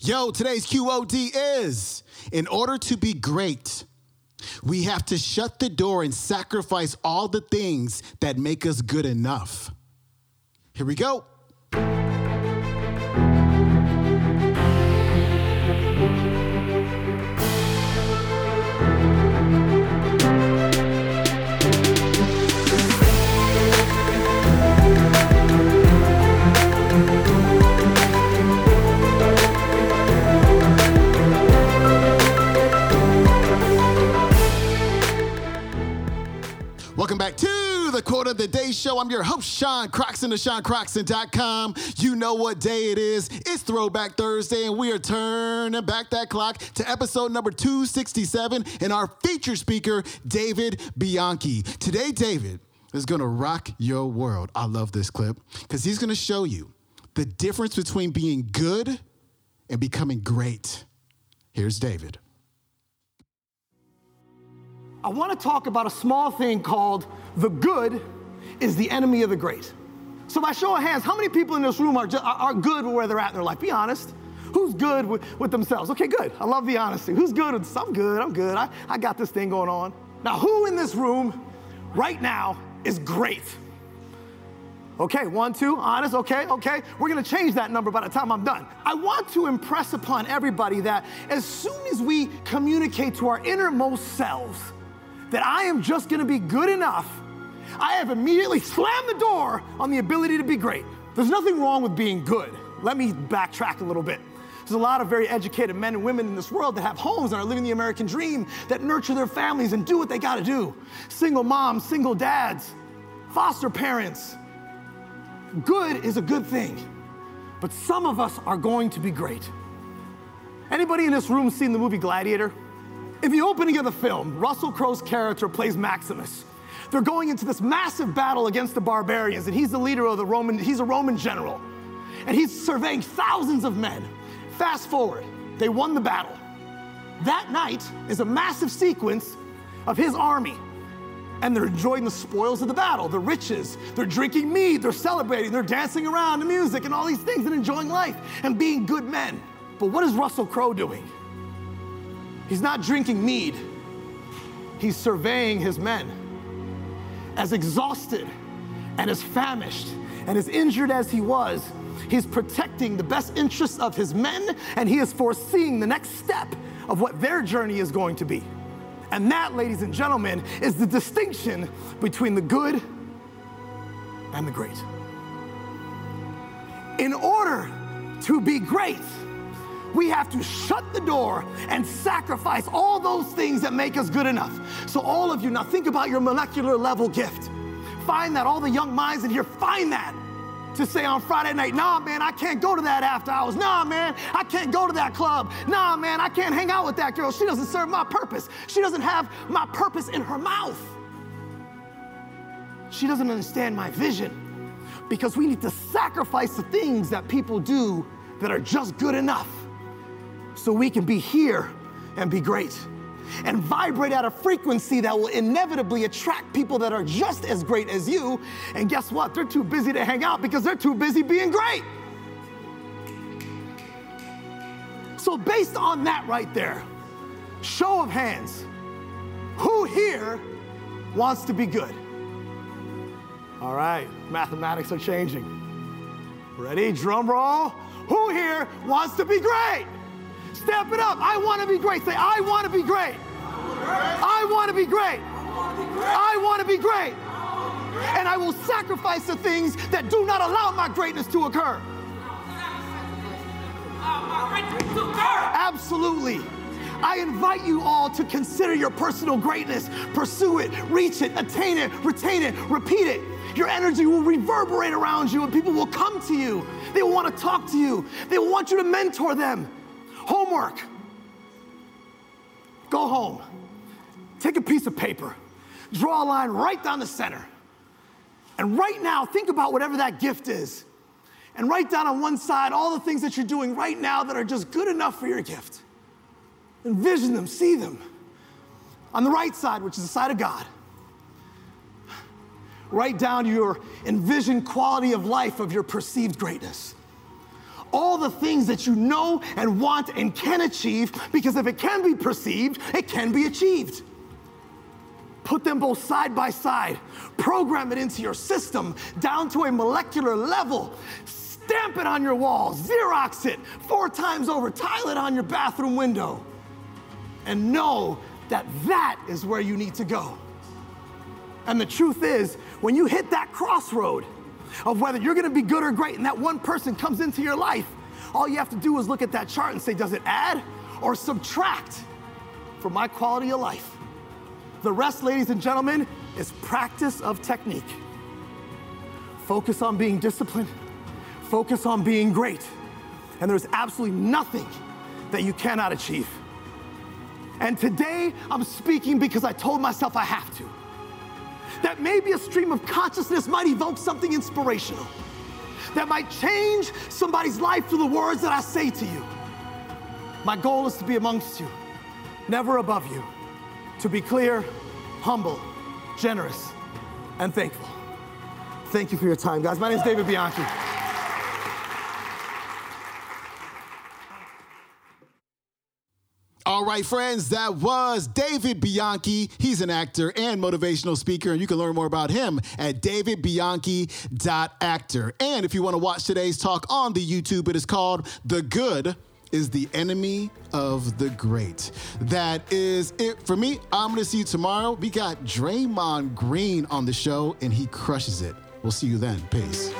Yo, today's QOD is in order to be great, we have to shut the door and sacrifice all the things that make us good enough. Here we go. Day Show. I'm your host, Sean Croxton of SeanCroxton.com. You know what day it is. It's Throwback Thursday, and we are turning back that clock to episode number 267 and our feature speaker, David Bianchi. Today, David is going to rock your world. I love this clip because he's going to show you the difference between being good and becoming great. Here's David. I want to talk about a small thing called the good is the enemy of the great. So, by show of hands, how many people in this room are, ju- are good with where they're at in their life? Be honest. Who's good with, with themselves? Okay, good. I love the honesty. Who's good? with- I'm good. I'm good. I, I got this thing going on. Now, who in this room right now is great? Okay, one, two, honest, okay, okay. We're gonna change that number by the time I'm done. I want to impress upon everybody that as soon as we communicate to our innermost selves that I am just gonna be good enough, I have immediately slammed the door on the ability to be great. There's nothing wrong with being good. Let me backtrack a little bit. There's a lot of very educated men and women in this world that have homes and are living the American dream, that nurture their families and do what they gotta do. Single moms, single dads, foster parents, good is a good thing, but some of us are going to be great. Anybody in this room seen the movie Gladiator? In the opening of the film, Russell Crowe's character plays Maximus. They're going into this massive battle against the barbarians, and he's the leader of the Roman, he's a Roman general. And he's surveying thousands of men. Fast forward, they won the battle. That night is a massive sequence of his army and they're enjoying the spoils of the battle, the riches. They're drinking mead, they're celebrating, they're dancing around to music and all these things and enjoying life and being good men. But what is Russell Crowe doing? He's not drinking mead, he's surveying his men. As exhausted and as famished and as injured as he was, he's protecting the best interests of his men and he is foreseeing the next step of what their journey is going to be. And that, ladies and gentlemen, is the distinction between the good and the great. In order to be great, we have to shut the door and sacrifice all those things that make us good enough. So, all of you, now think about your molecular level gift. Find that, all the young minds in here, find that to say on Friday night, nah, man, I can't go to that after hours. Nah, man, I can't go to that club. Nah, man, I can't hang out with that girl. She doesn't serve my purpose. She doesn't have my purpose in her mouth. She doesn't understand my vision because we need to sacrifice the things that people do that are just good enough so we can be here and be great and vibrate at a frequency that will inevitably attract people that are just as great as you. And guess what? They're too busy to hang out because they're too busy being great. So, based on that right there, show of hands, who here wants to be good? All right, mathematics are changing. Ready? Drum roll. Who here wants to be great? Step it up. I want to be great. Say, I want to be great. I want to be great. I want to be great. And I will sacrifice the things that do not allow my greatness to occur. Absolutely. I invite you all to consider your personal greatness, pursue it, reach it, attain it, retain it, repeat it. Your energy will reverberate around you and people will come to you. They will want to talk to you. They will want you to mentor them. Homework. Go home. Take a piece of paper. Draw a line right down the center. And right now, think about whatever that gift is. And write down on one side all the things that you're doing right now that are just good enough for your gift. Envision them, see them. On the right side, which is the side of God, write down your envisioned quality of life of your perceived greatness. All the things that you know and want and can achieve because if it can be perceived, it can be achieved. Put them both side by side, program it into your system down to a molecular level. Stamp it on your walls, Xerox it four times over, tile it on your bathroom window, and know that that is where you need to go. And the truth is, when you hit that crossroad of whether you're gonna be good or great, and that one person comes into your life, all you have to do is look at that chart and say, does it add or subtract for my quality of life? The rest, ladies and gentlemen, is practice of technique. Focus on being disciplined, focus on being great, and there's absolutely nothing that you cannot achieve. And today, I'm speaking because I told myself I have to that maybe a stream of consciousness might evoke something inspirational, that might change somebody's life through the words that I say to you. My goal is to be amongst you, never above you, to be clear, humble, generous, and thankful. Thank you for your time, guys. My name is David Bianchi. All right, friends, that was David Bianchi. He's an actor and motivational speaker, and you can learn more about him at davidbianchi.actor. And if you want to watch today's talk on the YouTube, it is called The Good is the Enemy of the Great. That is it for me. I'm going to see you tomorrow. We got Draymond Green on the show, and he crushes it. We'll see you then. Peace.